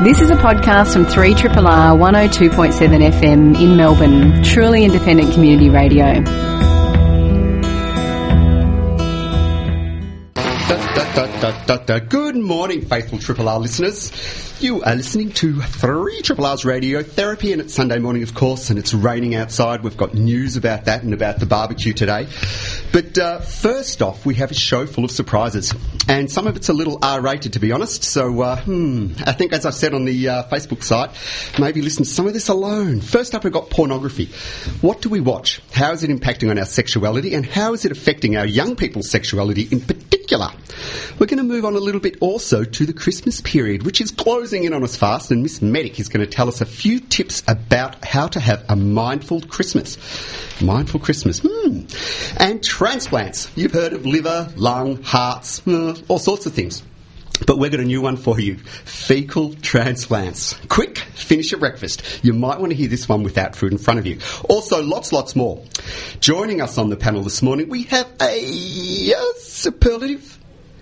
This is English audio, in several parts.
This is a podcast from 3RRR 102.7 FM in Melbourne, truly independent community radio. Good morning, faithful Triple R listeners. You are listening to 3 Triple R's Radio Therapy, and it's Sunday morning, of course, and it's raining outside. We've got news about that and about the barbecue today. But uh, first off, we have a show full of surprises, and some of it's a little R-rated, to be honest. So, uh, hmm, I think, as I said on the uh, Facebook site, maybe listen to some of this alone. First up, we've got pornography. What do we watch? How is it impacting on our sexuality, and how is it affecting our young people's sexuality in particular? We're going to move on a little bit also to the Christmas period, which is closing in on us fast, and Miss Medic is going to tell us a few tips about how to have a mindful Christmas. Mindful Christmas. Hmm. And transplants. You've heard of liver, lung, hearts, uh, all sorts of things. But we've got a new one for you. Fecal transplants. Quick, finish your breakfast. You might want to hear this one without food in front of you. Also, lots, lots more. Joining us on the panel this morning, we have a uh, superlative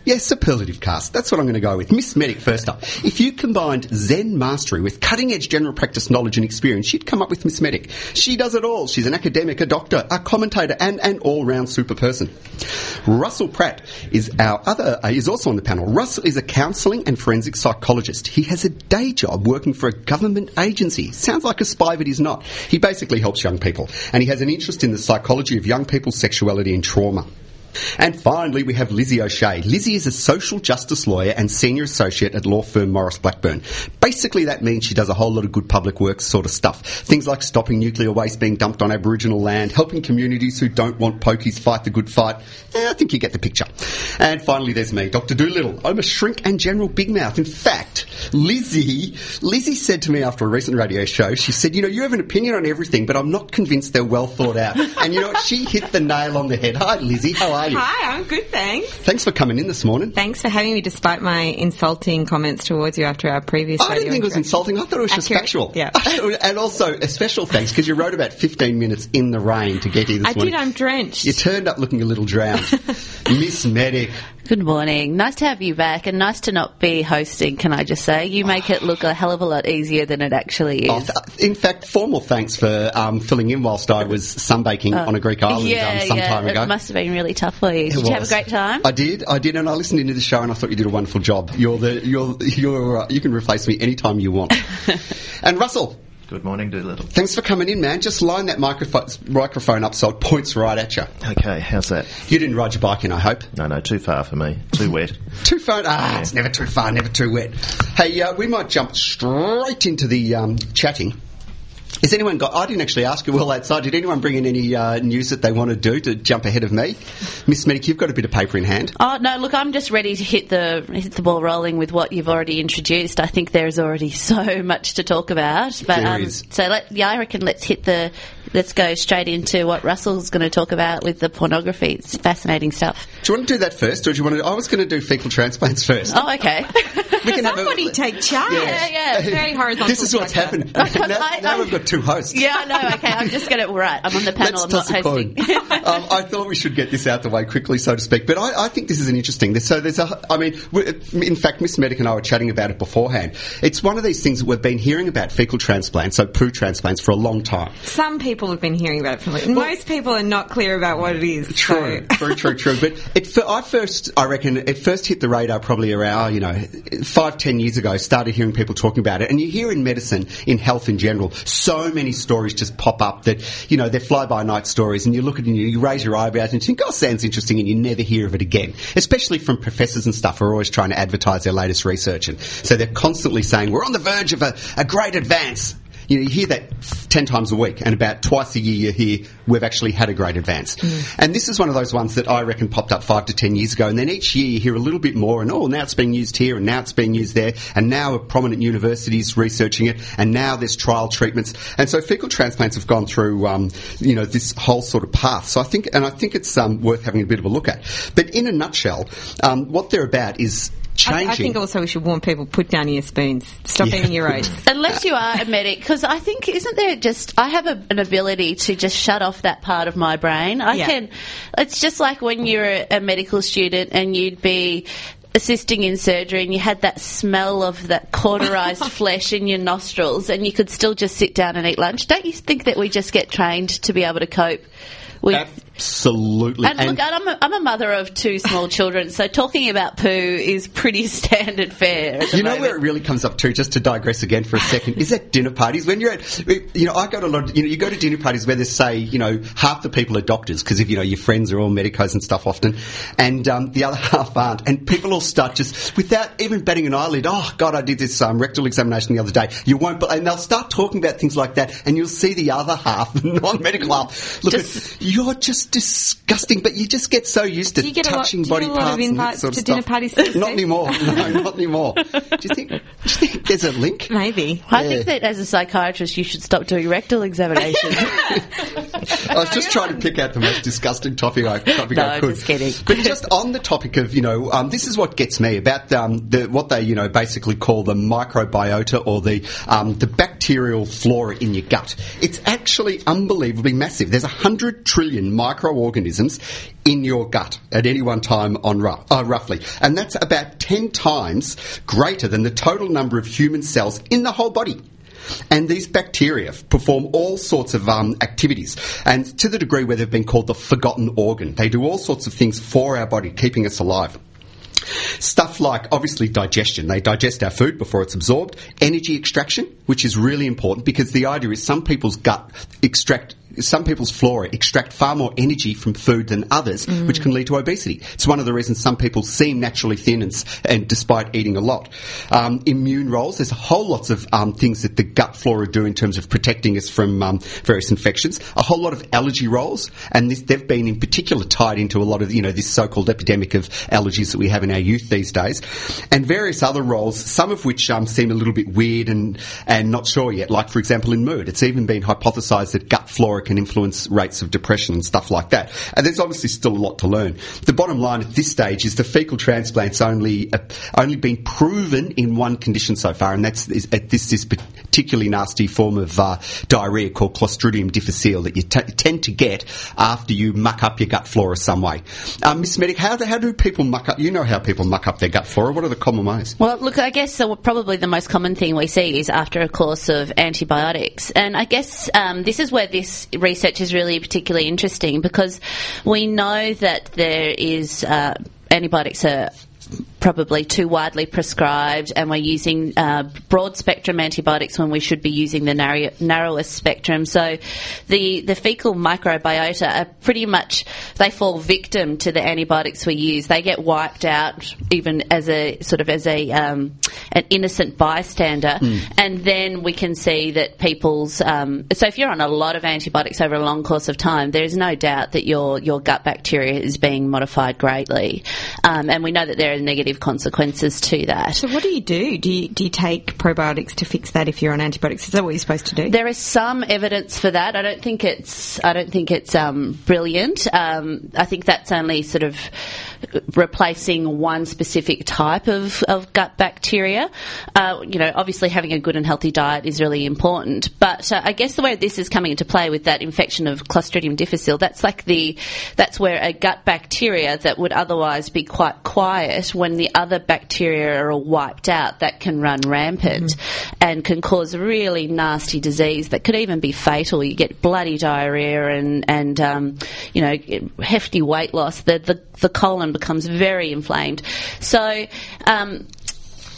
Yes, superlative cast. That's what I'm going to go with. Miss Medic, first up. If you combined Zen mastery with cutting edge general practice knowledge and experience, you'd come up with Miss Medic. She does it all. She's an academic, a doctor, a commentator, and an all round super person. Russell Pratt is our other, uh, is also on the panel. Russell is a counselling and forensic psychologist. He has a day job working for a government agency. Sounds like a spy, but he's not. He basically helps young people. And he has an interest in the psychology of young people's sexuality and trauma. And finally, we have Lizzie O'Shea. Lizzie is a social justice lawyer and senior associate at law firm Maurice Blackburn. Basically, that means she does a whole lot of good public works sort of stuff. Things like stopping nuclear waste being dumped on Aboriginal land, helping communities who don't want pokies fight the good fight. Eh, I think you get the picture. And finally, there's me, Dr. Doolittle. I'm a shrink and general big mouth. In fact, Lizzie, Lizzie said to me after a recent radio show, she said, you know, you have an opinion on everything, but I'm not convinced they're well thought out. and you know what? She hit the nail on the head. Hi, Lizzie. How are you? Hi, I'm good, thanks. Thanks for coming in this morning. Thanks for having me despite my insulting comments towards you after our previous I didn't think it was insulting. I thought it was just factual. yeah. and also a special thanks because you rode about 15 minutes in the rain to get here this I morning. did, I'm drenched. You turned up looking a little drowned. Miss Medic. Good morning. Nice to have you back and nice to not be hosting, can I just say? You make it look a hell of a lot easier than it actually is. Oh, th- in fact, formal thanks for um, filling in whilst I was sunbaking on a Greek island yeah, um, some yeah, time ago. It must have been really tough for you. Did you have a great time? I did, I did, and I listened into the show, and I thought you did a wonderful job. You're the, you're, you're, uh, you can replace me anytime you want. and Russell, Good morning, Doolittle. thanks for coming in, man. Just line that microphone, microphone up so it points right at you. Okay, how's that? You didn't ride your bike in, I hope. No, no, too far for me. Too wet. Too far? Ah, it's never too far, never too wet. Hey, uh, we might jump straight into the um, chatting. Has anyone got? I didn't actually ask you well outside. Did anyone bring in any uh, news that they want to do to jump ahead of me, Miss Medic? You've got a bit of paper in hand. Oh no! Look, I'm just ready to hit the hit the ball rolling with what you've already introduced. I think there's already so much to talk about. But There um, is. so let, yeah, I reckon let's hit the let's go straight into what Russell's going to talk about with the pornography. It's fascinating stuff. Do you want to do that first, or do you want to? I was going to do fecal transplants first. Oh, okay. we can have a- Somebody take charge. Yeah, yeah. Very horizontal. This is what's podcast. happened. now, I- now I- we've got two hosts. yeah, I know. Okay, I'm just going to right. I'm on the panel. Let's I'm toss not a coin. hosting. um, I thought we should get this out the way quickly, so to speak. But I, I think this is an interesting. So there's a. I mean, in fact, Miss Medic and I were chatting about it beforehand. It's one of these things that we've been hearing about fecal transplants, so poo transplants, for a long time. Some people have been hearing about it from like, most people are not clear about what it is. True, so- true, true, true. But it, I first, I reckon, it first hit the radar probably around, you know, five, ten years ago. Started hearing people talking about it, and you hear in medicine, in health in general, so many stories just pop up that you know they're fly-by-night stories, and you look at it and you, you raise your eyebrows and you think, "Oh, sounds interesting," and you never hear of it again. Especially from professors and stuff who are always trying to advertise their latest research, and so they're constantly saying, "We're on the verge of a, a great advance." You, know, you hear that ten times a week, and about twice a year you hear we've actually had a great advance. And this is one of those ones that I reckon popped up five to ten years ago, and then each year you hear a little bit more, and oh, now it's being used here, and now it's being used there, and now a prominent universities researching it, and now there's trial treatments, and so fecal transplants have gone through, um, you know, this whole sort of path. So I think, and I think it's um, worth having a bit of a look at. But in a nutshell, um, what they're about is changing. I, I think also we should warn people put down your spoons. Stop Yeah. eating your oats. Unless you are a medic, because I think isn't there just I have a, an ability to just shut off that part of my brain. I Yeah. can. It's just like when you're a, a medical student and you'd be assisting in surgery and you had that smell of that cauterized flesh in your nostrils and you could still just sit down and eat lunch. Don't you think that we just get trained to be able to cope with Absolutely. and, look, I'm a, I'm a mother of two small children, so talking about poo is pretty standard fare. You know moment. where it really comes up to, just to digress again for a second, is at dinner parties. When you're at, you know, I go to a lot, of, you know, you go to dinner parties where they say, you know, half the people are doctors because if, you know, your friends are all medicos and stuff often, and um, the other half aren't. And people all start just, without even batting an eyelid, oh, God, I did this um, rectal examination the other day. You won't, be-" and they'll start talking about things like that, and you'll see the other half, the non-medical half, look Just- at, you're just disgusting, but you just get so used to Do you get a lot- touching do you body get a lot parts and invites sort of to dinner stuff. parties these Not anymore. No, not anymore. Do you think? Do you think there's a link? Maybe. I Yeah. think that as a psychiatrist, you should stop doing rectal examinations. I was just trying to pick out the most disgusting topic I, topic I No, could. just kidding. But just on the topic of, you know, um, this is what gets me about um, the, what they, you know, basically call the microbiota or the um, the bacterial flora in your gut. It's actually unbelievably massive. There's a hundred trillion microorganisms in your gut at any one time on ru- uh, roughly, and that's about ten times greater than the total number of human cells in the whole body. And these bacteria perform all sorts of um, activities, and to the degree where they've been called the forgotten organ. They do all sorts of things for our body, keeping us alive. Stuff like obviously digestion. They digest our food before it's absorbed. Energy extraction, which is really important because the idea is some people's gut extract, some people's flora extract far more energy from food than others, which can lead to obesity. It's one of the reasons some people seem naturally thin and, and despite eating a lot. Um, immune roles. There's a whole lots of um, things that the gut flora do in terms of protecting us from um, various infections. A whole lot of allergy roles, and this, they've been in particular tied into a lot of you know this so-called epidemic of allergies that we have in our youth these days, and various other roles. Some of which um, seem a little bit weird and and not sure yet. Like for example, in mood, it's even been hypothesised that gut flora can influence rates of depression and stuff like that. And there's obviously still a lot to learn. The bottom line at this stage is the fecal transplant's only uh, only been proven in one condition so far, and that's is, uh, this this particularly nasty form of uh, diarrhea called Clostridium difficile that you t- tend to get after you muck up your gut flora some way. Um, Miss Medic, how, do- how do people muck up? You know how people muck up their gut flora. What are the common ways? Well, look, I guess probably the most common thing we see is after a course of antibiotics. And I guess um, this is where this research is really particularly interesting because we know that there is uh, antibiotics are probably too widely prescribed and we're using uh, broad spectrum antibiotics when we should be using the narrow, narrowest spectrum. So the, the fecal microbiota are pretty much, they fall victim to the antibiotics we use. They get wiped out even as a sort of as a um, an innocent bystander. And then we can see that people's, um, so if you're on a lot of antibiotics over a long course of time, there's no doubt that your, your gut bacteria is being modified greatly. Um, and we know that there are negative consequences to that. So what do you do? Do you, do you take probiotics to fix that if you're on antibiotics? Is that what you're supposed to do? There is some evidence for that. I don't think it's. I don't think it's um, brilliant. Um, I think that's only sort of replacing one specific type of, of gut bacteria. Uh, you know, obviously having a good and healthy diet is really important. But uh, I guess the way this is coming into play with that infection of Clostridium difficile, that's like the that's where a gut bacteria that would otherwise be quite quiet when the other bacteria are all wiped out, that can run rampant and can cause really nasty disease that could even be fatal. You get bloody diarrhea and and um, you know hefty weight loss. The, the the colon becomes very inflamed. So. Um,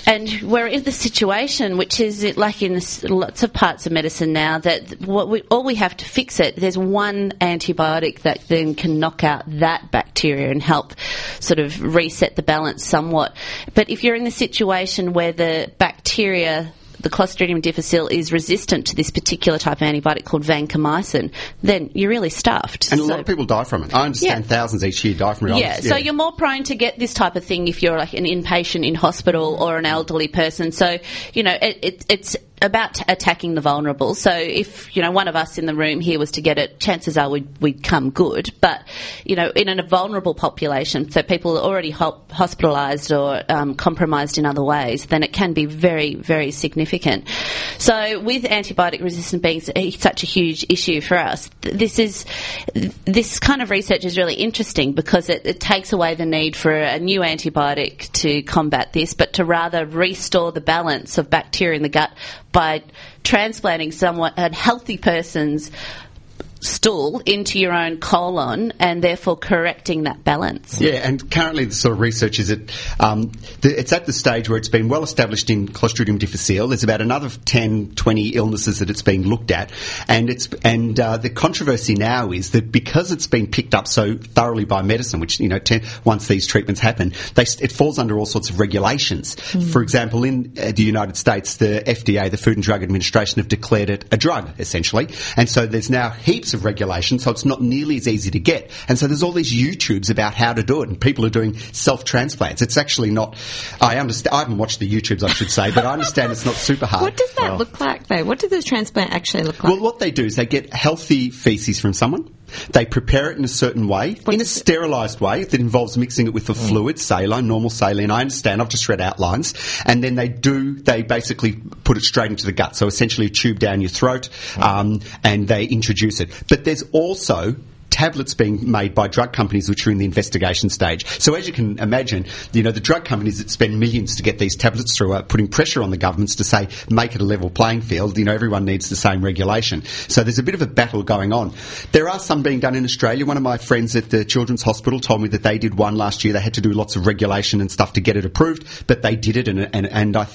and we're in the situation, which is like in lots of parts of medicine now, that what we, all we have to fix it. There's one antibiotic that then can knock out that bacteria and help sort of reset the balance somewhat. But if you're in the situation where the bacteria the Clostridium difficile is resistant to this particular type of antibiotic called vancomycin, then you're really stuffed. And a lot of people die from it. I understand Yeah. thousands each year die from it. yeah, so you're more prone to get this type of thing if you're like an inpatient in hospital or an elderly person. So, you know, it, it, it's about t- attacking the vulnerable. So if you know one of us in the room here was to get it, chances are we'd, we'd come good. But you know, in a vulnerable population, so people already ho- hospitalised or um, compromised in other ways, then it can be very, very significant. So with antibiotic resistant being such a huge issue for us, th- this is this kind of research is really interesting because it, it takes away the need for a new antibiotic to combat this, but to rather restore the balance of bacteria in the gut by transplanting someone, a healthy person's stool into your own colon and therefore correcting that balance. Yeah, and currently the sort of research is that um, the, it's at the stage where it's been well established in Clostridium difficile. There's about another 10, 20 illnesses that it's being looked at, and it's and uh, the controversy now is that because it's been picked up so thoroughly by medicine, which you know ten, once these treatments happen, they, it falls under all sorts of regulations. Mm. For example, in uh, the United States, the FDA, the Food and Drug Administration, have declared it a drug essentially, and so there's now heaps of regulation, so it's not nearly as easy to get. And so there's all these YouTubes about how to do it, and people are doing self transplants. It's actually not. I understand. I haven't watched the YouTubes, I should say, but I understand it's not super hard. What does that well, look like, though? What does the transplant actually look like? Well, what they do is they get healthy feces from someone. They prepare it in a certain way, what in a sterilised way that involves mixing it with a mm. fluid, saline, normal saline. I understand. I've just read outlines, and then they do. They basically put it straight into the gut. So essentially, a tube down your throat, mm. um, and they introduce it. But there's also tablets being made by drug companies which are in the investigation stage. So as you can imagine, you know, the drug companies that spend millions to get these tablets through are putting pressure on the governments to say, make it a level playing field. You know, everyone needs the same regulation. So there's a bit of a battle going on. There are some being done in Australia. One of my friends at the Children's Hospital told me that they did one last year. They had to do lots of regulation and stuff to get it approved, but they did it and, and, and I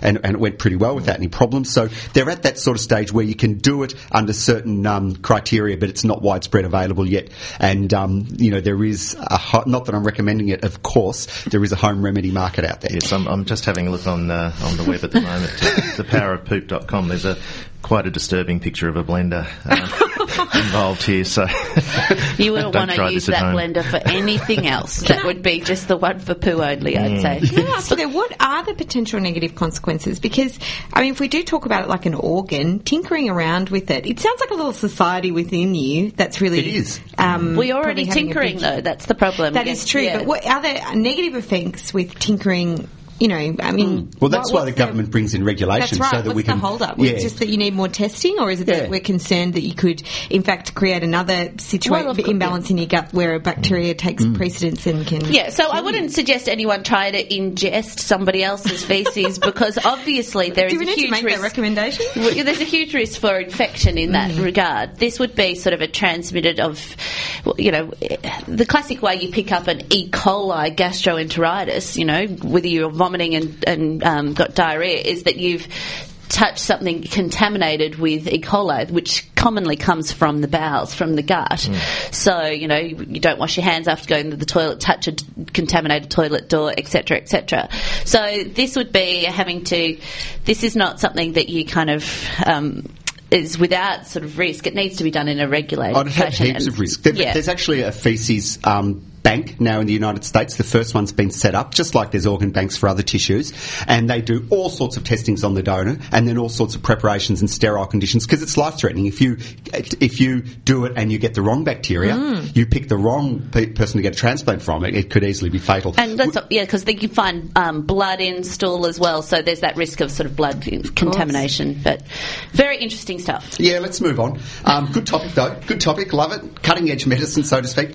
and, and, it went pretty well without any problems. So they're at that sort of stage where you can do it under certain um, criteria, but it's not widespread available yet. And um, you know there is a ho- not that I'm recommending it, of course, there is a home remedy market out there. Yes, I'm, I'm just having a look on uh, on the web at the moment. Uh, thepowerofpoop.com. There's a quite a disturbing picture of a blender uh, involved here. So you wouldn't want to use that home. blender for anything else. that would be just the one for poo only. I'd mm. say. Can I ask you, what are the potential negative consequences? Because I mean, if we do talk about it like an organ, tinkering around with it, it sounds like a little society within you that's really. It is. Um, we already tinkering though. That's the problem. That is true. Yeah. But what are there negative effects with tinkering you know, I mean. Mm. Well, that's what, why the government the, brings in regulations right. so that what's we can. the hold up? Yeah. It's just that you need more testing, or is it yeah. that we're concerned that you could, in fact, create another situation, well, imbalance in your gut where a bacteria takes mm. precedence and can. Yeah, so I wouldn't suggest anyone try to ingest somebody else's feces because obviously there is a huge risk. recommendation? There's a huge risk for infection in that mm. regard. This would be sort of a transmitted of, you know, the classic way you pick up an E. coli gastroenteritis, you know, whether you're vomiting vomiting and, and um, got diarrhea is that you've touched something contaminated with E. coli, which commonly comes from the bowels, from the gut. Mm. So, you know, you don't wash your hands after going to the toilet, touch a contaminated toilet door, etc., etc. So, this would be having to, this is not something that you kind of, um, is without sort of risk. It needs to be done in a regulated oh, fashion. heaps of risk. There, yeah. There's actually a feces um, bank now in the United States. The first one's been set up, just like there's organ banks for other tissues, and they do all sorts of testings on the donor, and then all sorts of preparations and sterile conditions because it's life threatening. If you if you do it and you get the wrong bacteria, mm. you pick the wrong pe- person to get a transplant from. It, it could easily be fatal. And that's, yeah, because you find um, blood in stool as well, so there's that risk of sort of blood contamination. But very interesting stuff. Yeah, let's move on. Um, good topic though. Good topic. Love it. Cutting edge medicine, so to speak.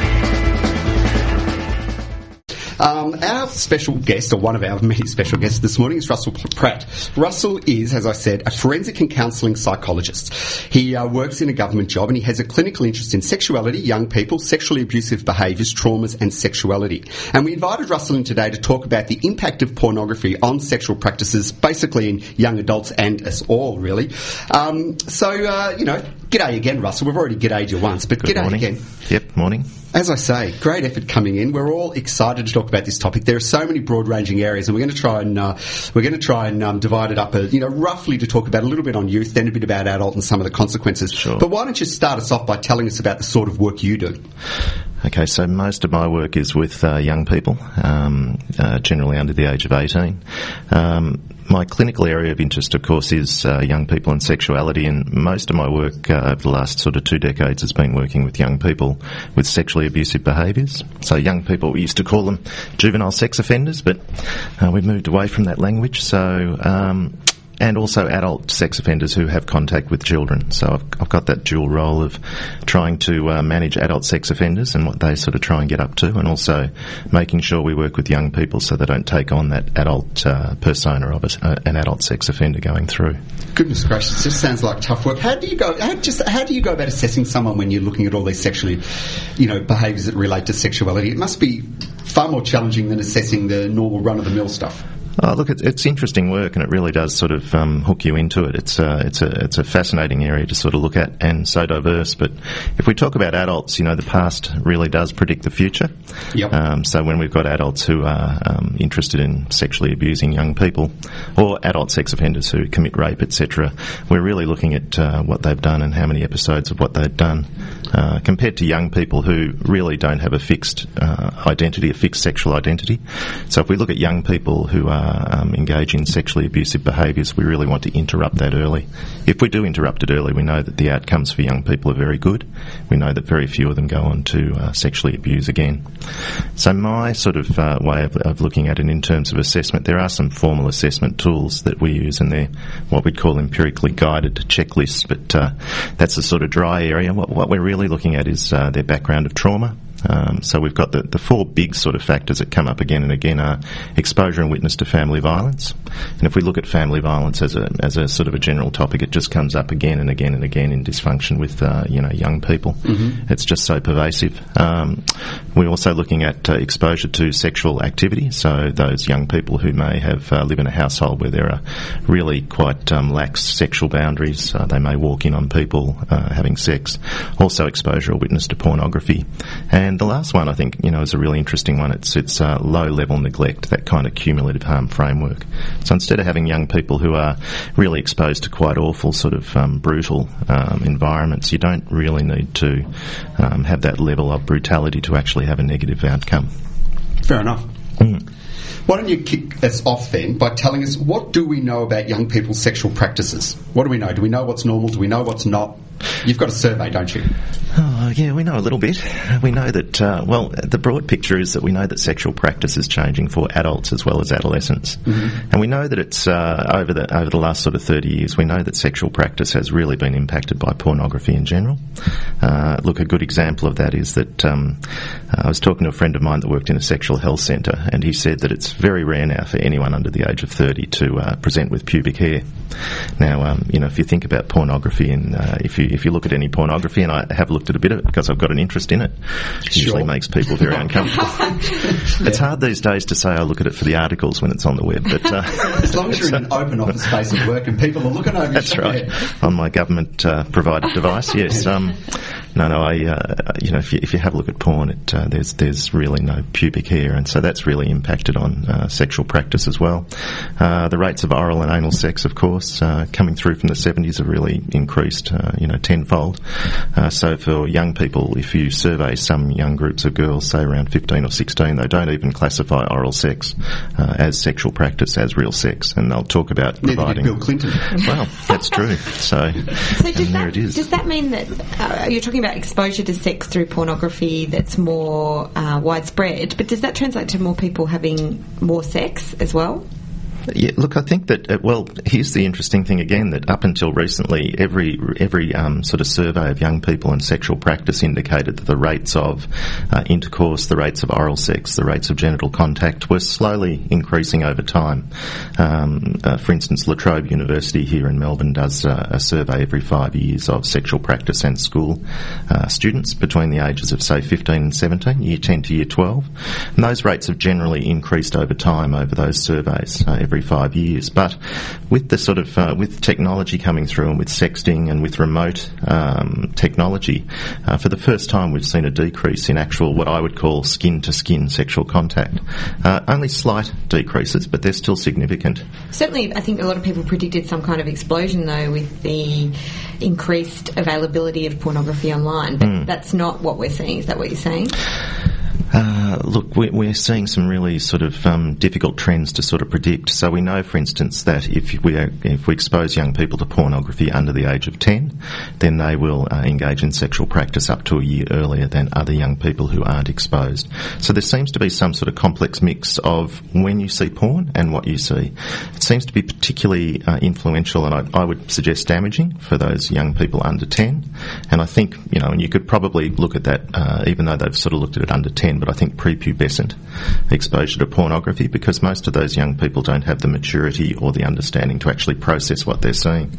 Um, our special guest, or one of our many special guests this morning, is Russell Pratt. Russell is, as I said, a forensic and counselling psychologist. He uh, works in a government job and he has a clinical interest in sexuality, young people, sexually abusive behaviours, traumas, and sexuality. And we invited Russell in today to talk about the impact of pornography on sexual practices, basically in young adults and us all, really. Um, so, uh, you know, g'day again, Russell. We've already g'dayed you once, but Good g'day morning. again. Yep, morning. As I say, great effort coming in. We're all excited to talk about this topic. There are so many broad-ranging areas, and we're going to try and uh, we're going to try and um, divide it up, uh, you know, roughly to talk about a little bit on youth, then a bit about adult, and some of the consequences. Sure. But why don't you start us off by telling us about the sort of work you do? Okay, so most of my work is with uh, young people, um, uh, generally under the age of 18. Um, my clinical area of interest, of course, is uh, young people and sexuality, and most of my work uh, over the last sort of two decades has been working with young people with sexually abusive behaviours. So, young people, we used to call them juvenile sex offenders, but uh, we've moved away from that language. So, um, and also adult sex offenders who have contact with children. So I've, I've got that dual role of trying to uh, manage adult sex offenders and what they sort of try and get up to, and also making sure we work with young people so they don't take on that adult uh, persona of a, uh, an adult sex offender going through. Goodness gracious, this sounds like tough work. How do you go? How, just how do you go about assessing someone when you're looking at all these sexually, you know, behaviours that relate to sexuality? It must be far more challenging than assessing the normal run-of-the-mill stuff. Oh, look, it's, it's interesting work, and it really does sort of um, hook you into it. It's a, it's a it's a fascinating area to sort of look at, and so diverse. But if we talk about adults, you know, the past really does predict the future. Yep. Um, so when we've got adults who are um, interested in sexually abusing young people, or adult sex offenders who commit rape, etc., we're really looking at uh, what they've done and how many episodes of what they've done, uh, compared to young people who really don't have a fixed uh, identity, a fixed sexual identity. So if we look at young people who are um, engage in sexually abusive behaviours, we really want to interrupt that early. If we do interrupt it early, we know that the outcomes for young people are very good. We know that very few of them go on to uh, sexually abuse again. So my sort of uh, way of, of, looking at it in terms of assessment, there are some formal assessment tools that we use, and they're what we'd call empirically guided checklists. But uh, that's a sort of dry area. What, what we're really looking at is uh, their background of trauma. Um, so we've got the, the four big sort of factors that come up again and again are exposure and witness to family violence. And if we look at family violence as a, as a sort of a general topic, it just comes up again and again and again in dysfunction with, uh, you know, young people. Mm-hmm. It's just so pervasive. Um, we're also looking at uh, exposure to sexual activity. So those young people who may have uh, live in a household where there are really quite um, lax sexual boundaries, uh, they may walk in on people uh, having sex. Also exposure or witness to pornography. And the last one, I think, you know, is a really interesting one. It's it's uh, low level neglect, that kind of cumulative harm framework. So instead of having young people who are really exposed to quite awful, sort of um, brutal um, environments, you don't really need to um, have that level of brutality to actually have a negative outcome. Fair enough. Mm. Why don't you kick us off then by telling us what do we know about young people's sexual practices? What do we know? Do we know what's normal? Do we know what's not? You've got a survey, don't you? Oh, yeah, we know a little bit. We know that, uh, well, the broad picture is that we know that sexual practice is changing for adults as well as adolescents. Mm-hmm. And we know that it's, uh, over, the, over the last sort of 30 years, we know that sexual practice has really been impacted by pornography in general. Uh, look, a good example of that is that um, I was talking to a friend of mine that worked in a sexual health centre, and he said that it's very rare now for anyone under the age of 30 to uh, present with pubic hair. Now, um, you know, if you think about pornography and uh, if you if you look at any pornography, and I have looked at a bit of it because I've got an interest in it, it sure. usually makes people very uncomfortable. yeah. It's hard these days to say I look at it for the articles when it's on the web, but uh, as long as you're in an open office space at work and people are looking over, that's right, on my government uh, provided device. Yes. Um, no, no. I, uh, you know, if you, if you have a look at porn, it, uh, there's there's really no pubic hair, and so that's really impacted on uh, sexual practice as well. Uh, the rates of oral and anal sex, of course, uh, coming through from the 70s have really increased, uh, you know, tenfold. so for young people, if you survey some young groups of girls, say around 15 or 16, they don't even classify oral sex as sexual practice, as real sex, and they'll talk about Neither providing. Bill Clinton. Well, that's true. So, so does there that, it is. Does that mean that you're talking about exposure to sex through pornography that's more uh, widespread, but does that translate to more people having more sex as well? Yeah, look, I think that uh, well, here's the interesting thing again that up until recently, every every um, sort of survey of young people and sexual practice indicated that the rates of uh, intercourse, the rates of oral sex, the rates of genital contact were slowly increasing over time. Um, uh, for instance, La Trobe University here in Melbourne does uh, a survey every five years of sexual practice and school uh, students between the ages of say 15 and 17, year 10 to year 12, and those rates have generally increased over time over those surveys. Every five years. But with the sort of uh, with technology coming through and with sexting and with remote um, technology, uh, for the first time we've seen a decrease in actual what I would call skin to skin sexual contact. Uh, only slight decreases, but they're still significant. Certainly, I think a lot of people predicted some kind of explosion though with the increased availability of pornography online, but that's not what we're seeing. Is that what you're saying? Uh, look, we're, seeing some really sort of um, difficult trends to sort of predict. So we know, for instance, that if we if we expose young people to pornography under the age of ten, then they will uh, engage in sexual practice up to a year earlier than other young people who aren't exposed. So there seems to be some sort of complex mix of when you see porn and what you see. It seems to be particularly uh, influential, and I, I would suggest damaging for those young people under ten. And I think you know, and you could probably look at that, uh, even though they've sort of looked at it under ten but I think prepubescent exposure to pornography because most of those young people don't have the maturity or the understanding to actually process what they're seeing.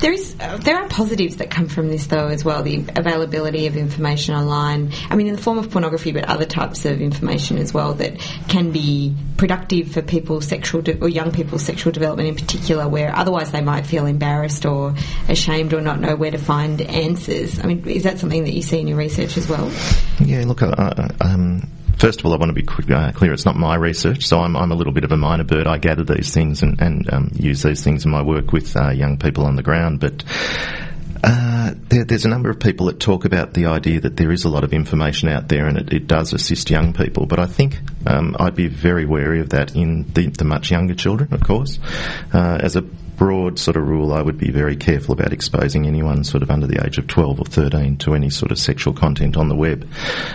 There is uh, there are positives that come from this though as well. The availability of information online. I mean, in the form of pornography, but other types of information as well that can be productive for people's sexual de- or young people's sexual development in particular, where otherwise they might feel embarrassed or ashamed or not know where to find answers. I mean, is that something that you see in your research as well? Yeah, look, uh, uh, um, First of all, I want to be quick, uh, clear. It's not my research, so I'm, I'm, a little bit of a mynah bird. I gather these things and, and um, use these things in my work with uh, young people on the ground. But uh, there, there's a number of people that talk about the idea that there is a lot of information out there and it, it does assist young people. But I think um, I'd be very wary of that in the, the much younger children, of course. Uh, as a broad sort of rule, I would be very careful about exposing anyone sort of under the age of 12 or 13 to any sort of sexual content on the web.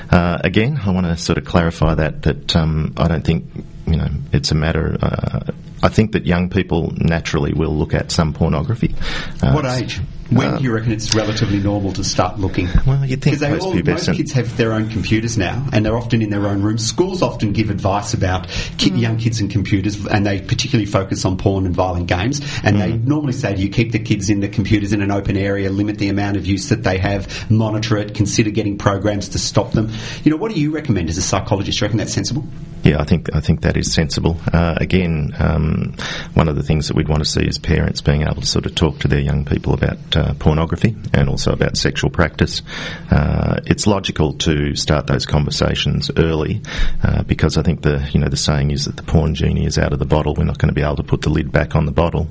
Uh, again, I want to sort of clarify that that um, I don't think you know it's a matter. Uh, I think that young people naturally will look at some pornography. Uh, what age? When do you reckon it's relatively normal to start looking? Well, you'd think Because all, most kids have their own computers now, and they're often in their own rooms. Schools often give advice about keep young kids in computers, and they particularly focus on porn and violent games. And they normally say to you, keep the kids in the computers in an open area, limit the amount of use that they have, monitor it, consider getting programs to stop them. You know, what do you recommend as a psychologist? Do you reckon that's sensible? Yeah, I think I think that is sensible. Uh, again, um, one of the things that we'd want to see is parents being able to sort of talk to their young people about uh, pornography and also about sexual practice. Uh, it's logical to start those conversations early uh, because I think the you know the saying is that the porn genie is out of the bottle. We're not going to be able to put the lid back on the bottle.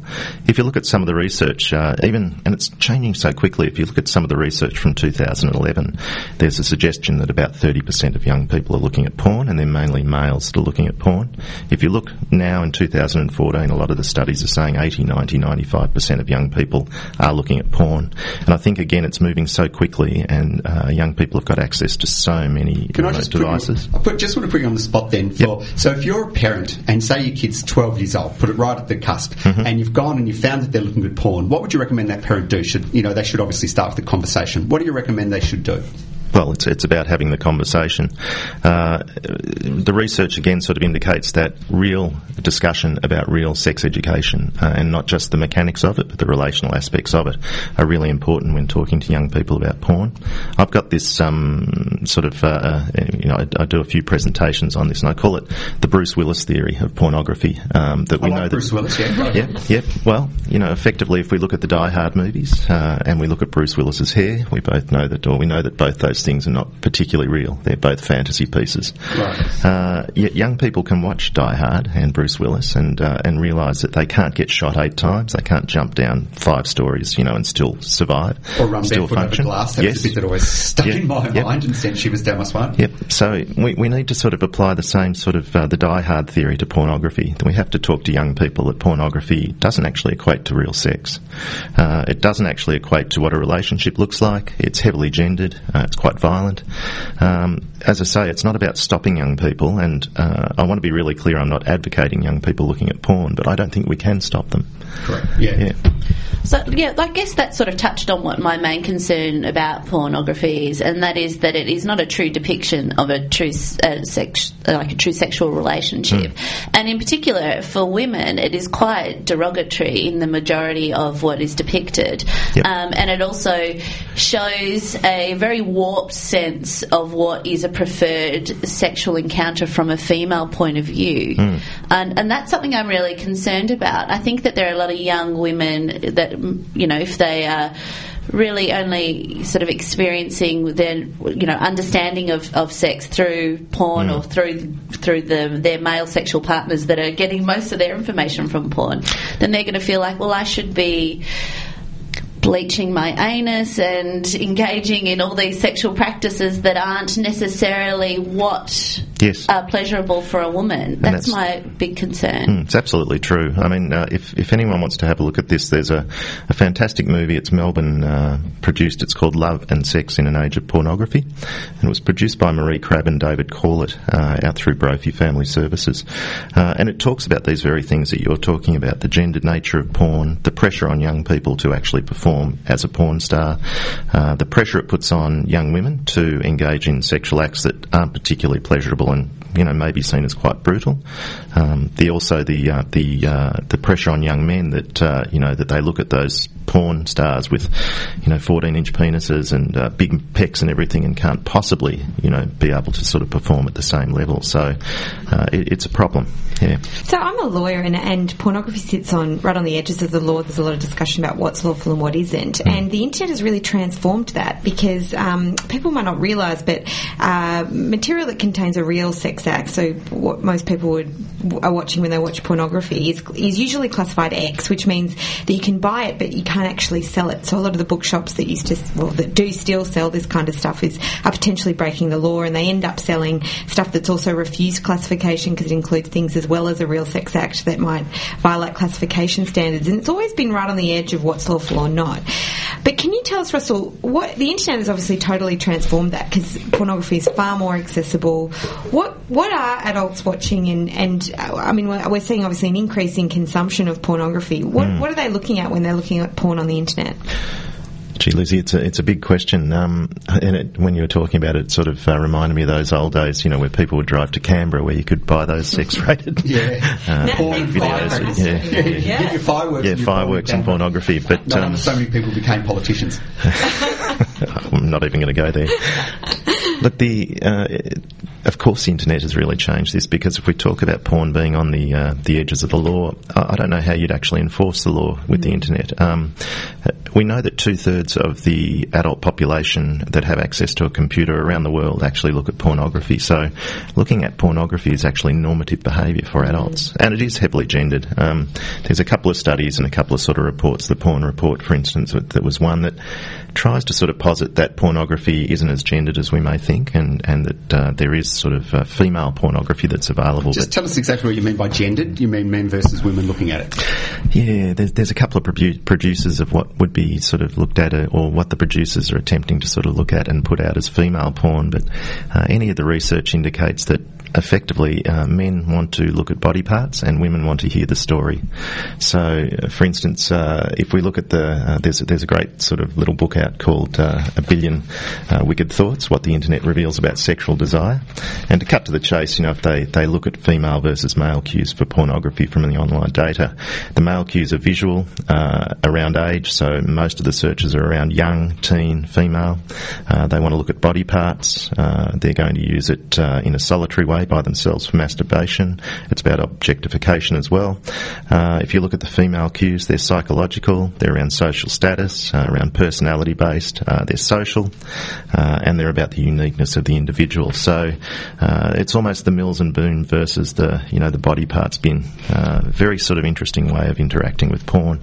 If you look at some of the research, uh, even and it's changing so quickly. If you look at some of the research from 2011, there's a suggestion that about 30% of young people are looking at porn, and they're mainly males that are looking at porn. If you look now in 2014, a lot of the studies are saying 80, 90, 95% of young people are looking at porn. And I think again, it's moving so quickly, and uh, young people have got access to so many Can I just devices. Put you, I put, just want to put you on the spot then. For, So if you're a parent and say your kid's 12 years old, put it right at the cusp, Mm-hmm. and you've gone and you found that they're looking at porn, what would you recommend that parent do? Should you know they should obviously start with the conversation. What do you recommend they should do? Well, it's, it's about having the conversation. Uh, the research again sort of indicates that real discussion about real sex education uh, and not just the mechanics of it, but the relational aspects of it are really important when talking to young people about porn. I've got this um, sort of, uh, uh, you know, I, I do a few presentations on this, and I call it the Bruce Willis theory of pornography. Um, that we I like know Bruce that, Willis, yeah. Yep, yep. Well, you know, effectively, if we look at the Die Hard movies uh, and we look at Bruce Willis's hair, we both know that, or we know that both those things are not particularly real. They're both fantasy pieces. Right. Uh, yet young people can watch Die Hard and Bruce Willis and uh, and realise that they can't get shot eight times. They can't jump down five stories, you know, and still survive. Or run still barefoot over glass. That yes. was a bit that always stuck Yeah, in my yep. mind and sent shivers down my spine. Yep. So we, we need to sort of apply the same sort of uh, the die hard theory to pornography. We have to talk to young people that pornography doesn't actually equate to real sex. Uh, it doesn't actually equate to what a relationship looks like. It's heavily gendered. Uh, it's quite violent. Um, as I say, it's not about stopping young people, and uh, I want to be really clear. I'm not advocating young people looking at porn, but I don't think we can stop them. Correct. Yeah. Yeah. So yeah, I guess that sort of touched on what my main concern about pornography is, and that is that it is not a true depiction of a true uh, sex, like a true sexual relationship, and in particular for women, it is quite derogatory in the majority of what is depicted, Yep. um, and it also shows a very warped sense of what is a preferred sexual encounter from a female point of view, and and that's something I'm really concerned about. I think that there are a lot of young women that mm, you know if they are really only sort of experiencing their you know understanding of, of sex through porn or through through the their male sexual partners that are getting most of their information from porn then they're going to feel like well I should be bleaching my anus and engaging in all these sexual practices that aren't necessarily what Yes. are pleasurable for a woman. That's, that's- my big concern. Mm, It's absolutely true. I mean, uh, if, if anyone wants to have a look at this, there's a, a fantastic movie. It's Melbourne uh, produced. It's called Love and Sex in an Age of Pornography. And it was produced by Maree Crabbe and David Corlett uh, out through Brophy Family Services. Uh, and it talks about these very things that you're talking about the gendered nature of porn, the pressure on young people to actually perform as a porn star, uh, the pressure it puts on young women to engage in sexual acts that aren't particularly pleasurable and you know maybe seen as quite brutal. Um, the also the uh, the uh, the pressure on young men that uh, you know that they look at those porn stars with you know 14 inch penises and uh, big pecs and everything and can't possibly you know be able to sort of perform at the same level. So uh, it, it's a problem. Yeah. So I'm a lawyer, and, and pornography sits on right on the edges of the law. There's a lot of discussion about what's lawful and what isn't, and the internet has really transformed that because um, people might not realise, but uh, material that contains a real sex act, so what most people would are watching when they watch pornography, is is usually classified X, which means that you can buy it, but you can't actually sell it. So a lot of the bookshops that used to, well, that do still sell this kind of stuff is are potentially breaking the law, and they end up selling stuff that's also refused classification because it includes things as well as a real sex act that might violate classification standards. And it's always been right on the edge of what's lawful or not. But can you tell us, Russell, what the internet has obviously totally transformed that because pornography is far more accessible. What what are adults watching? And and uh, I mean, we're, we're seeing obviously an increase in consumption of pornography. What what are they looking at when they're looking at porn on the internet? Gee, Lizzie, it's a, it's a big question. Um, and it, when you were talking about it, it sort of uh, reminded me of those old days, you know, where people would drive to Canberra where you could buy those sex-rated Yeah. uh, Porn videos. fireworks. Yeah, Yeah, you get your fireworks. yeah and your fireworks and pornography. But No um, wonder so many people became politicians. I'm not even going to go there. Look, the uh, of course the internet has really changed this because if we talk about porn being on the uh, the edges of the law, I, I don't know how you'd actually enforce the law with the internet. Um, we know that two thirds of the adult population that have access to a computer around the world actually look at pornography. So, looking at pornography is actually normative behaviour for adults, and it is heavily gendered. Um, there's a couple of studies and a couple of sort of reports. The porn report, for instance, that was one that tries to sort of posit that pornography isn't as gendered as we may think, and and that uh, there is sort of uh, female pornography that's available. Just tell us exactly what you mean by gendered. You mean men versus women looking at it. yeah, there's there's a couple of produ- producers of what would be sort of looked at, uh, or what the producers are attempting to sort of look at and put out as female porn. But uh, any of the research indicates that effectively uh, men want to look at body parts and women want to hear the story. So, uh, for instance, uh, if we look at the uh, there's there's a great sort of little book out called uh, A Billion uh, Wicked Thoughts: What the Internet Reveals About Sexual Desire. And to cut to the chase, you know, if they they look at female versus male cues for pornography from the online data, the male cues are visual, around age. So most of the searches are around young, teen, female. They want to look at body parts. They're going to use it in a solitary way by themselves for masturbation. It's about objectification as well. Uh, if you look at the female cues, they're psychological, they're around social status, uh, around personality based, uh, they're social, uh, and they're about the uniqueness of the individual. So uh, it's almost the Mills and Boon versus the you know the body parts bin. Uh, very sort of interesting way of interacting with porn.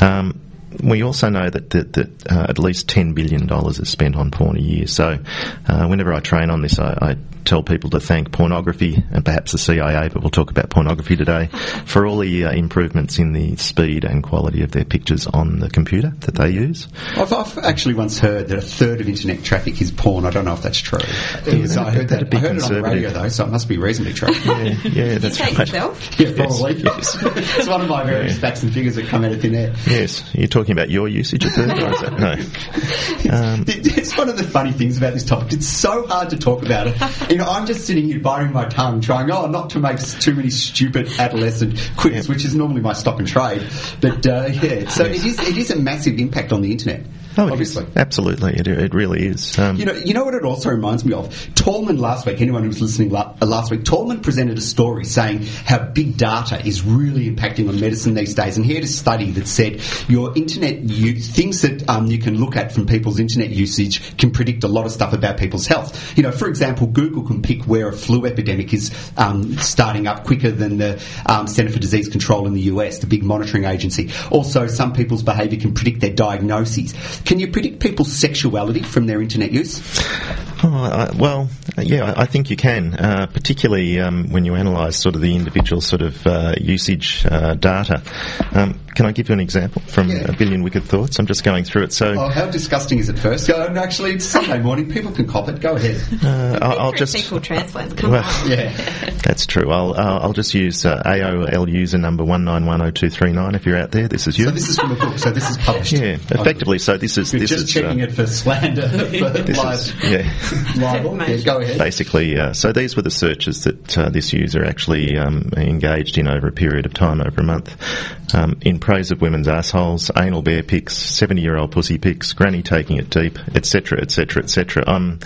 Um, we also know that that, that uh, at least ten billion dollars is spent on porn a year. So, uh, whenever I train on this, I, I tell people to thank pornography and perhaps the CIA, but we'll talk about pornography today, for all the uh, improvements in the speed and quality of their pictures on the computer that they use. I've, I've actually once heard that a third of internet traffic is porn. I don't know if that's true. It was- I heard that. that'd be I heard it on the radio though, so it must be reasonably true. Yeah, yeah that's Take right. yourself. Yeah, probably. it's one of my various facts and figures that come out of thin air. Yes, you're talking about your usage of third, or is that no? Um, It's one of the funny things about this topic. It's so hard to talk about it. You know, I'm just sitting here biting my tongue, trying, oh, not to make too many stupid adolescent quips, which is normally my stock and trade. But uh, yeah, so it is it is a massive impact on the internet. Oh, obviously. Absolutely, it, it really is. Um, You know, you know what it also reminds me of? Tallman last week, anyone who was listening uh, last week, Tallman presented a story saying how big data is really impacting on medicine these days. And he had a study that said your internet use, things that um, you can look at from people's internet usage can predict a lot of stuff about people's health. You know, for example, Google can pick where a flu epidemic is um, starting up quicker than the um, Centre for Disease Control in the US, the big monitoring agency. Also, some people's behaviour can predict their diagnoses. Can you predict people's sexuality from their internet use? Oh, I, well, yeah, I I think you can, uh, particularly um, when you analyse sort of the individual sort of uh, usage uh, data. Um, can I give you an example from Yeah. A Billion Wicked Thoughts? I'm just going through it. So Oh, how disgusting is it first? Oh, no, actually, it's Sunday morning. People can cop it. Go ahead. uh, I'll, I'll just. Fecal transplants. Come Well, on. Yeah. That's true. I'll uh, I'll just use uh, AOL user number one nine one zero two three nine. If you're out there, this is you. So this is from a book. So this is published. yeah, effectively. So this is You're this just is checking uh, it for slander, for this is yeah. libel. Yeah, go ahead. Basically, uh, so these were the searches that uh, this user actually um, engaged in over a period of time, over a month, um, in praise of women's assholes, anal bear pics, seventy-year-old pussy pics, granny taking it deep, etc., etc., etc. Um,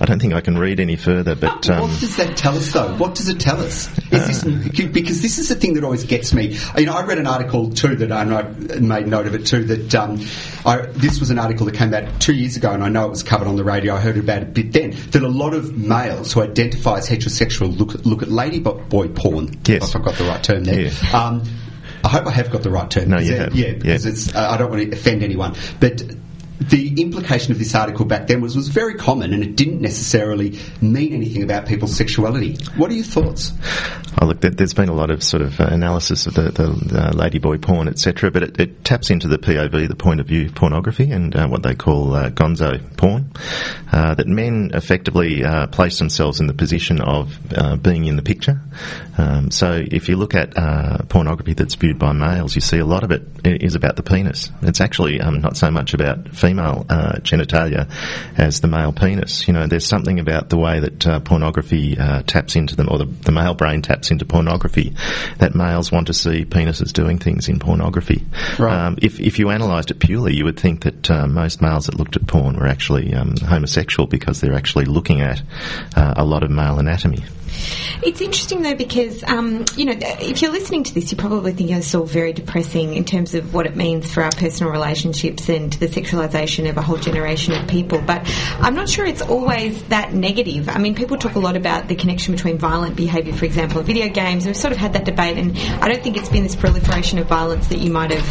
I don't think I can read any further, but um, what does that tell us, though? What does it tell us? Is this, because this is the thing that always gets me. You know, I read an article too that I know, made note of it too. That um, I, this was an article that came out two years ago, and I know it was covered on the radio. I heard about it then. That a lot of males who identify as heterosexual look look at ladyboy porn. Yes. if I've got the right term there. Yeah. Um, I hope I have got the right term. No, you have. Yeah, because Yeah. it's, uh, I don't want to offend anyone, but the implication of this article back then was was very common, and it didn't necessarily mean anything about people's sexuality. What are your thoughts? Oh, look, there, there's been a lot of sort of uh, analysis of the, the, the ladyboy porn, etc., but it, it taps into the POV, the point of view pornography, and uh, what they call uh, gonzo porn. Uh, that men effectively uh, place themselves in the position of uh, being in the picture. Um, so if you look at pornography that's viewed by males, you see a lot of it is about the penis. It's actually um, not so much about female uh, genitalia as the male penis. You know, there's something about the way that uh, pornography uh, taps into them, or the, the male brain taps into pornography, that males want to see penises doing things in pornography. Right. Um, if, if you analysed it purely, you would think that uh, most males that looked at porn were actually um, homosexual because they're actually looking at uh, a lot of male anatomy. It's interesting though because um, you know if you're listening to this, you're probably thinking it's all very depressing in terms of what it means for our personal relationships and the sexualization of a whole generation of people. But I'm not sure it's always that negative. I mean, people talk a lot about the connection between violent behaviour, for example, video games. We've sort of had that debate, and I don't think it's been this proliferation of violence that you might have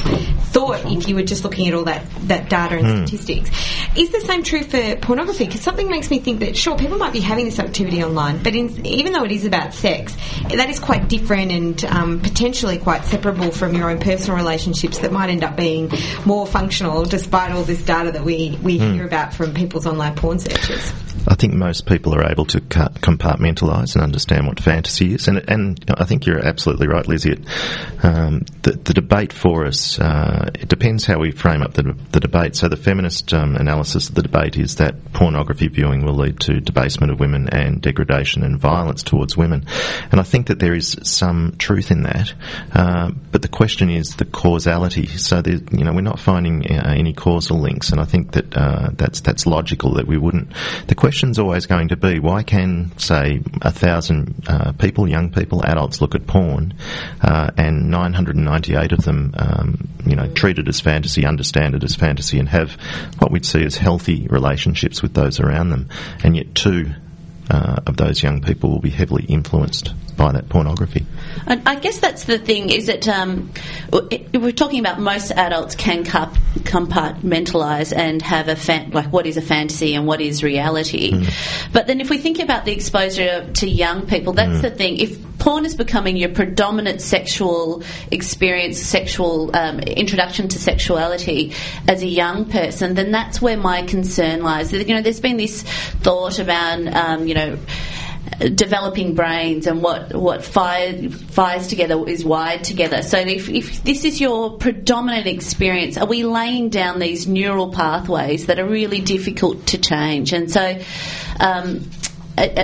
thought if you were just looking at all that that data and statistics. Is the same true for pornography? Because something makes me think that sure, people might be having this activity online, but in, even though it is about sex, that is quite different and um, potentially quite separable from your own personal relationships that might end up being more functional, despite all this data that we we hear about from people's online porn searches. I think most people are able to compartmentalise and understand what fantasy is, and and I think you're absolutely right, Lizzie. It, um, the, the debate for us uh, it depends how we frame up the, the debate. So the feminist um, analysis of the debate is that pornography viewing will lead to debasement of women and degradation and violence towards women, and I think that there is some truth in that. Uh, question is the causality. So you know we're not finding uh, any causal links, and I think that uh, that's that's logical that we wouldn't. The question's always going to be why can say a thousand uh, people, young people, adults look at porn, uh, and 998 of them, um, you know, treat it as fantasy, understand it as fantasy, and have what we'd see as healthy relationships with those around them, and yet two uh, of those young people will be heavily influenced by that pornography. I, I guess that's the thing. Is that um, we're talking about most adults can compartmentalise and have a fan, like what is a fantasy and what is reality. Mm. But then, if we think about the exposure to young people, that's Mm. the thing. If porn is becoming your predominant sexual experience, sexual um, introduction to sexuality as a young person, then that's where my concern lies. You know, there's been this thought about, um, you know developing brains and what what fire, fires together is wired together. So if, if this is your predominant experience, are we laying down these neural pathways that are really difficult to change? And so. Um,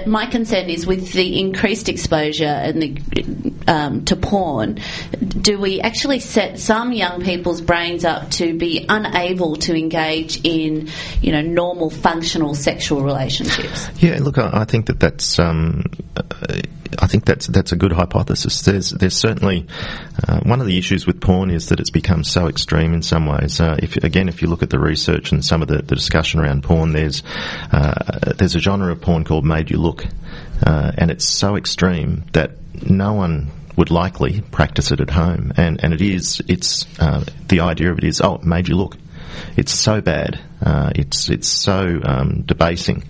my concern is with the increased exposure and the, um, to porn, do we actually set some young people's brains up to be unable to engage in, you know, normal functional sexual relationships? Yeah, look, I, I think that that's. Um, I think that's that's a good hypothesis. There's there's certainly uh, one of the issues with porn is that it's become so extreme in some ways. Uh, if again, if you look at the research and some of the, the discussion around porn, there's uh, there's a genre of porn called made you look, uh, and it's so extreme that no one would likely practice it at home. And and it is it's uh, the idea of it is oh it made you look. It's so bad. Uh, it's it's so um, debasing,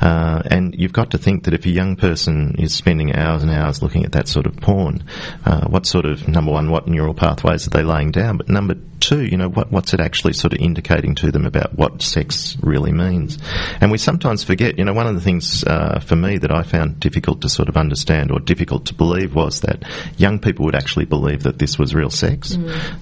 uh, and you've got to think that if a young person is spending hours and hours looking at that sort of porn, uh, what sort of number one, what neural pathways are they laying down? But number two, you know, what, what's it actually sort of indicating to them about what sex really means? And we sometimes forget. You know, one of the things uh, for me that I found difficult to sort of understand or difficult to believe was that young people would actually believe that this was real sex.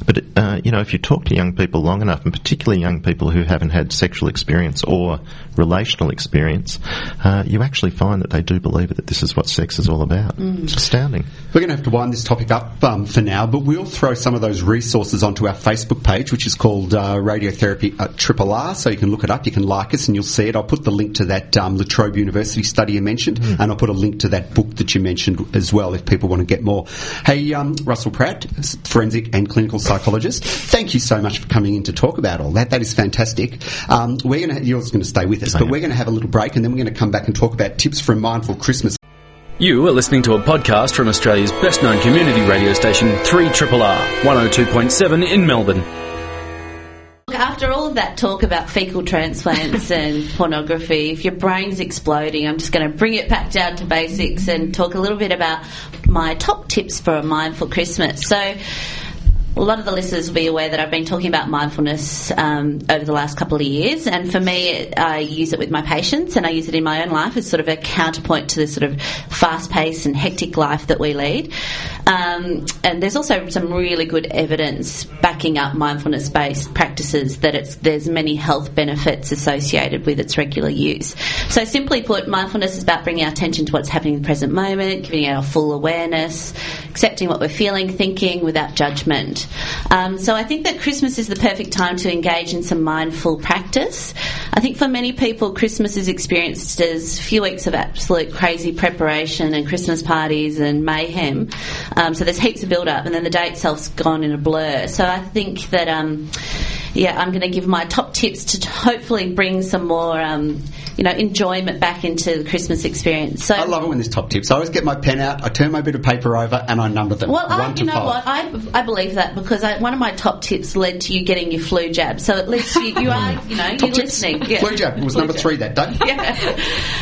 But uh, you know, if you talk to young people long enough, and particularly young people who haven't had sexual experience or relational experience, uh, you actually find that they do believe that this is what sex is all about. It's astounding. We're going to have to wind this topic up um, for now, but we'll throw some of those resources onto our Facebook page, which is called uh, Radiotherapy at Triple R. So you can look it up, you can like us, and you'll see it. I'll put the link to that um, La Trobe University study you mentioned, and I'll put a link to that book that you mentioned as well if people want to get more. Hey, um, Russell Pratt, forensic and clinical psychologist, thank you so much for coming in to talk about all that. That is fantastic. Um, we're going to, you're going to stay with us, I but am. we're going to have a little break, and then we're going to come back and talk about tips for a mindful Christmas. You are listening to a podcast from Australia's best known community radio station 3RRR 102.7 in Melbourne. After all of that talk about fecal transplants and pornography, if your brain's exploding, I'm just going to bring it back down to basics and talk a little bit about my top tips for a mindful Christmas. So, a lot of the listeners will be aware that I've been talking about mindfulness um, over the last couple of years, and for me, I use it with my patients, and I use it in my own life as sort of a counterpoint to the sort of fast-paced and hectic life that we lead. Um, and there's also some really good evidence backing up mindfulness-based practices that it's, there's many health benefits associated with its regular use. So, simply put, mindfulness is about bringing our attention to what's happening in the present moment, giving our full awareness, accepting what we're feeling, thinking without judgment. Um, so I think that Christmas is the perfect time to engage in some mindful practice. I think for many people, Christmas is experienced as a few weeks of absolute crazy preparation and Christmas parties and mayhem. Um, so there's heaps of build up, and then the day itself's gone in a blur. So I think that, um, yeah, I'm going to give my top tips to hopefully bring some more, um, you know, enjoyment back into the Christmas experience. So I love it when there's top tips. I always get my pen out, I turn my bit of paper over, and I number them. Well, I, you know five. what? I, I believe that because I, one of my top tips led to you getting your flu jab. So at least you, you are, you know, you're listening. Yeah. Flu jab was Flu number jab. three that day. Yeah.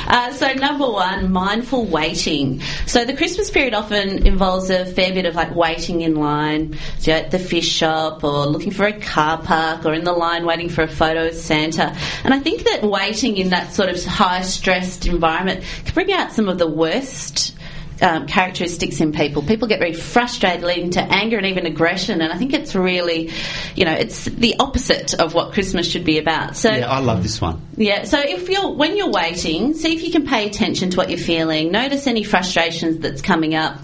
Uh, so number one, mindful waiting. So the Christmas period often involves a fair bit of like waiting in line, so at the fish shop or looking for a car park or in the line waiting for a photo of Santa. And I think that waiting in that sort of high stressed environment can bring out some of the worst um, characteristics in people. People get very frustrated, leading to anger and even aggression. And I think it's really, you know, it's the opposite of what Christmas should be about. So Yeah, I love this one. yeah, so if you're when you're waiting, see if you can pay attention to what you're feeling. Notice any frustrations that's coming up.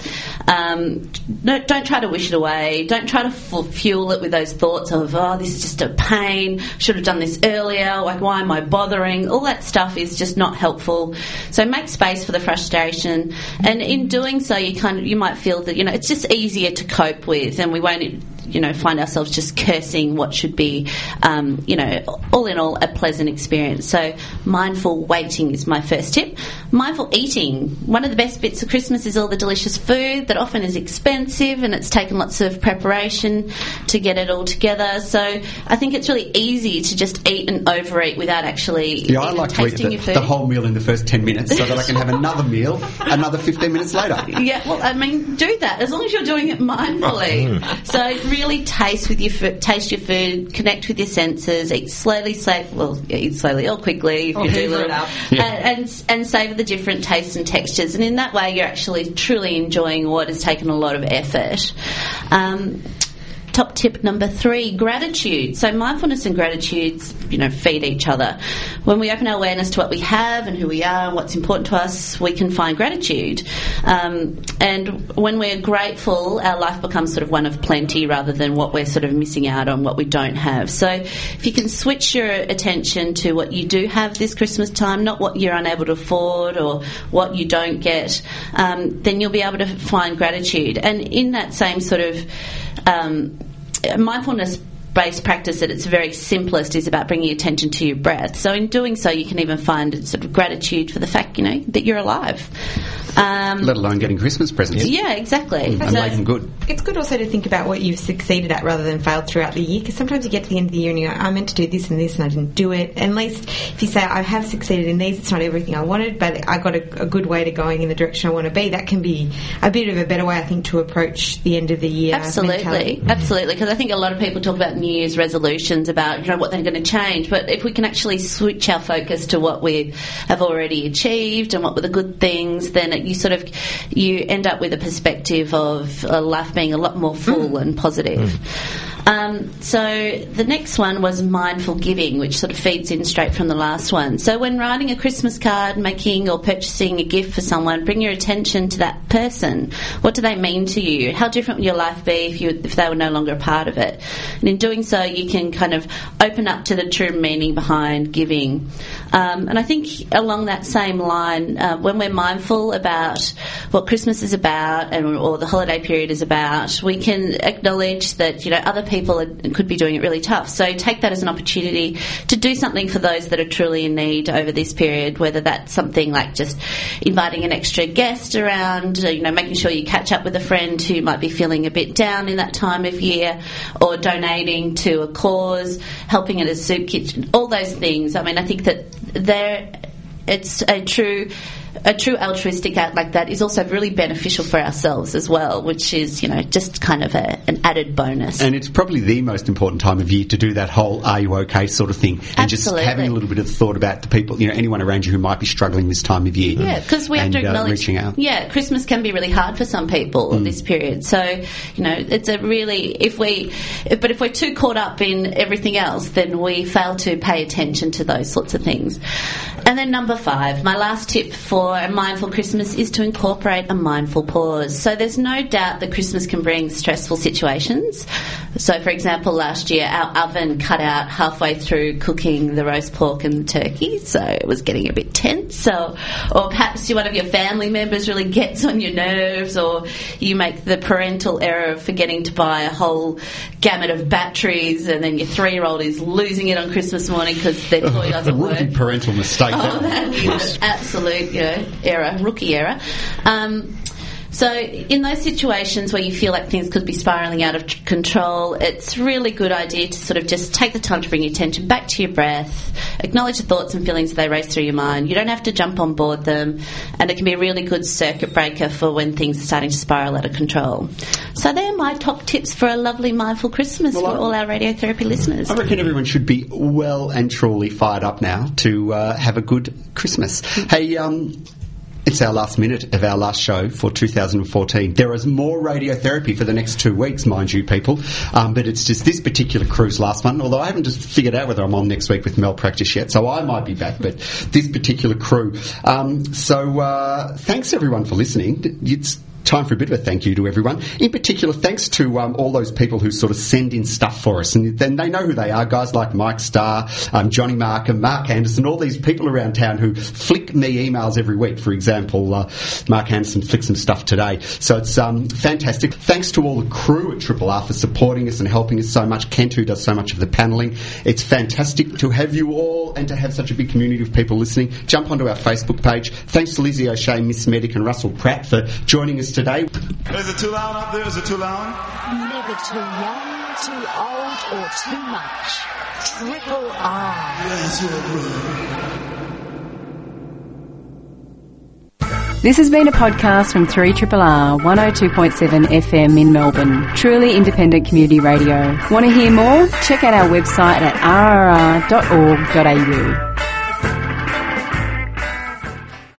Um, no, don't try to wish it away. Don't try to f- fuel it with those thoughts of oh, this is just a pain. Should have done this earlier. Like why am I bothering? All that stuff is just not helpful. So make space for the frustration, and in doing so, you kind of you might feel that you know it's just easier to cope with, and we won't you know, find ourselves just cursing what should be, um, you know, all in all, a pleasant experience. So, mindful waiting is my first tip. Mindful eating. One of the best bits of Christmas is all the delicious food that often is expensive and it's taken lots of preparation to get it all together. So, I think it's really easy to just eat and overeat without actually Yeah, I even like to eat tasting the, your food. the whole meal in the first 10 minutes so that I can have another meal another 15 minutes later. Yeah, well, I mean, do that as long as you're doing it mindfully. so really taste with your food, taste your food, connect with your senses, eat slowly, slowly, well, eat slowly or quickly if Or you do little. Yeah. and, and and savor the different tastes and textures. And in that way, you're actually truly enjoying what has taken a lot of effort. Um, top tip number three gratitude. So mindfulness and gratitude you know feed each other. When we open our awareness to what we have and who we are and what's important to us we can find gratitude. Um, and when we're grateful our life becomes sort of one of plenty rather than what we're sort of missing out on what we don't have. So if you can switch your attention to what you do have this christmas time not what you're unable to afford or what you don't get um, then you'll be able to find gratitude. And in that same sort of um, mindfulness based practice at its very simplest is about bringing attention to your breath. So in doing so, you can even find sort of gratitude for the fact, you know, that you're alive. Um, Let alone getting Christmas presents. yeah, exactly. And So- making good. It's good also to think about what you've succeeded at rather than failed throughout the year because sometimes you get to the end of the year and you go, I meant to do this and this and I didn't do it. And at least if you say, I have succeeded in these, it's not everything I wanted, but I got a, a good way to going in the direction I want to be, that can be a bit of a better way, I think, to approach the end of the year. Absolutely, mentality. absolutely. Because I think a lot of people talk about New Year's resolutions about you know what they're going to change, but if we can actually switch our focus to what we have already achieved and what were the good things, then it, you sort of you end up with a perspective of uh, life being a lot more full and positive. Um, so the next one was mindful giving, which sort of feeds in straight from the last one. So when writing a Christmas card, making or purchasing a gift for someone, bring your attention to that person. What do they mean to you? How different would your life be if you if they were no longer a part of it? And in doing so, you can kind of open up to the true meaning behind giving. Um, and I think along that same line, uh, when we're mindful about what Christmas is about and or the holiday period is about, we can acknowledge that you know other people are, could be doing it really tough. So take that as an opportunity to do something for those that are truly in need over this period. Whether that's something like just inviting an extra guest around, uh, you know, making sure you catch up with a friend who might be feeling a bit down in that time of year, or donating to a cause, helping at a soup kitchen, all those things. I mean, I think that there it's a true a true altruistic act like that is also really beneficial for ourselves as well, which is you know just kind of a, an added bonus. And it's probably the most important time of year to do that whole "Are you okay?" sort of thing, and just having a little bit of thought about the people, you know, anyone around you who might be struggling this time of year. Yeah, because we have and, to uh, reaching out. Yeah, Christmas can be really hard for some people Mm. this period. So you know, it's a really if we, if, but if we're too caught up in everything else, then we fail to pay attention to those sorts of things. And then number five, my last tip for a mindful Christmas is to incorporate a mindful pause. So there's no doubt that Christmas can bring stressful situations. So, for example, last year our oven cut out halfway through cooking the roast pork and the turkey, so it was getting a bit tense. So, or perhaps one of your family members really gets on your nerves, or you make the parental error of forgetting to buy a whole gamut of batteries, and then your three-year-old is losing it on Christmas morning because their toy doesn't work. rookie parental mistake. Oh, that that absolute you know, error, rookie era. Um, so, in those situations where you feel like things could be spiraling out of control, it's a really good idea to sort of just take the time to bring your attention back to your breath, acknowledge the thoughts and feelings they race through your mind. You don't have to jump on board them, and it can be a really good circuit breaker for when things are starting to spiral out of control. So, they're my top tips for a lovely mindful Christmas Well, for I- all our radiotherapy listeners. I reckon everyone should be well and truly fired up now to uh, have a good Christmas. Hey, um, it's our last minute of our last show for 2014. There is more radiotherapy for the next two weeks, mind you, people. Um, but it's just this particular cruise last one. Although I haven't just figured out whether I'm on next week with malpractice yet, so I might be back. But this particular crew. Um, so uh, thanks everyone for listening. It's time for a bit of a thank you to everyone. In particular, thanks to um, all those people who sort of send in stuff for us, and then they know who they are. Guys like Mike Starr, um, Johnny and Mark Anderson, all these people around town who flick me emails every week. For example, uh, Mark Anderson flicked some stuff today, so it's um, fantastic. Thanks to all the crew at Triple R for supporting us and helping us so much. Kent, who does so much of the panelling, it's fantastic to have you all and to have such a big community of people listening. Jump onto our Facebook page. Thanks to Lizzie O'Shea, Miss Medic, and Russell Pratt for joining us today. Is it too loud up there? Is it too loud? Never too young, too old, or too much. Triple R. Yes, you. This has been a podcast from 3RRR 102.7 FM in Melbourne. Truly independent community radio. Want to hear more? Check out our website at rrr.org.au.